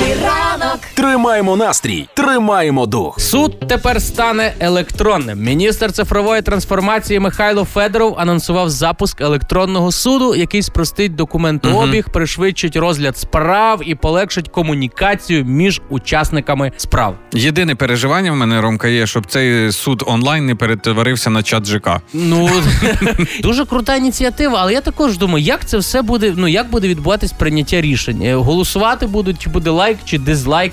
Ранок Тримаємо настрій, тримаємо дух. Суд тепер стане електронним. Міністр цифрової трансформації Михайло Федоров анонсував запуск електронного суду, який спростить документообіг, пришвидшить розгляд справ і полегшить комунікацію між учасниками справ. Єдине переживання в мене Ромка є, щоб цей суд онлайн не перетворився на чат ЖК. Ну дуже крута ініціатива, але я також думаю, як це все буде. Ну як буде відбуватись прийняття рішень? Е, Голосувати будуть, чи буде лайк, чи дизлайк.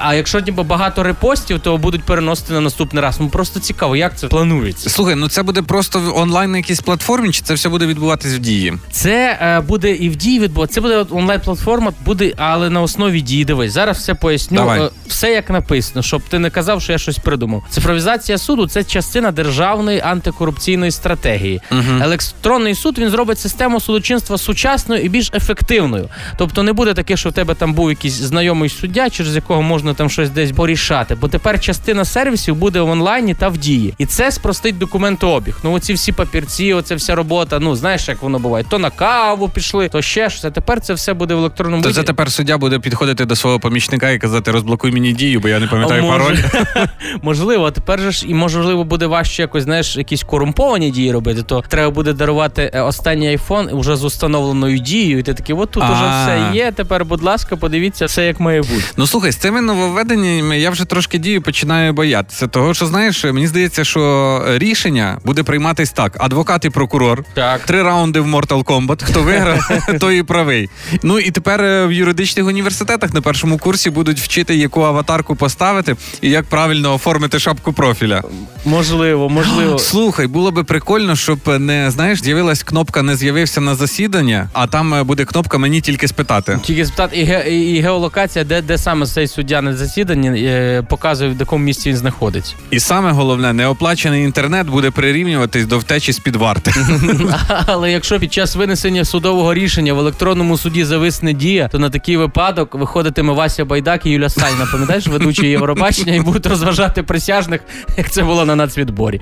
А якщо типу, багато репостів, то будуть переносити на наступний раз. Ну просто цікаво, як це планується. Слухай, ну це буде просто в онлайн на якійсь платформі, чи це все буде відбуватись в дії? Це е, буде і в дії відбуватися. Це буде онлайн-платформа, буде, але на основі дії. Дивись, зараз все поясню. Давай. Е, все як написано, щоб ти не казав, що я щось придумав. Цифровізація суду це частина державної антикорупційної стратегії. Електронний суд він зробить систему судочинства сучасною і більш ефективною. Тобто не буде таке, що в тебе там був якийсь знайомий суддя, через якого можна там щось десь порішати. Бо тепер частина сервісів буде в онлайні та в дії. І це спростить документообіг. Ну оці всі папірці, оця вся робота. Ну знаєш, як воно буває. То на каву пішли, то ще щось. А тепер це все буде в електронному То виді. це тепер суддя буде підходити до свого помічника і казати, розблокуй мені дію, бо я не пам'ятаю пароль. Можливо, а тепер же ж і можливо буде важче якось, знаєш, якісь корумповані дії робити. То треба буде дарувати е, останній айфон вже з установленою дією. І ти такий, от тут уже все є. Тепер, будь ласка, подивіться все як має бути. Ну слухай, з цими нововведеннями я вже трошки дію починаю боятися. Того, що знаєш, мені здається, що рішення буде прийматись так: адвокат і прокурор. Так. Три раунди в Mortal Kombat. Хто виграє, той і правий. Ну і тепер е, в юридичних університетах на першому курсі будуть вчити, яку аватарку поставити і як правильно оформити шапку профіля. Можливо, можливо. Слухай, було би прикольно, щоб не знаєш, з'явилась кнопка не з'явився на засідання, а там е, буде кнопка мені тільки спитати. Тільки спитати, і, ге- і, і геолокація, де, де саме цей суддя на засіданні е, показує, в якому місці він знаходиться. І саме головне, неоплачений інтернет буде прирівнюватись до втечі з під варти. Але якщо під час винесення судового рішення в електронному суді зависне дія, то на такий випадок виходитиме Вася Байдак і Юля Сальна. Пам'ятаєш, ведучі Євробачення і будуть розважати присяжних, як це було на нацвідборі.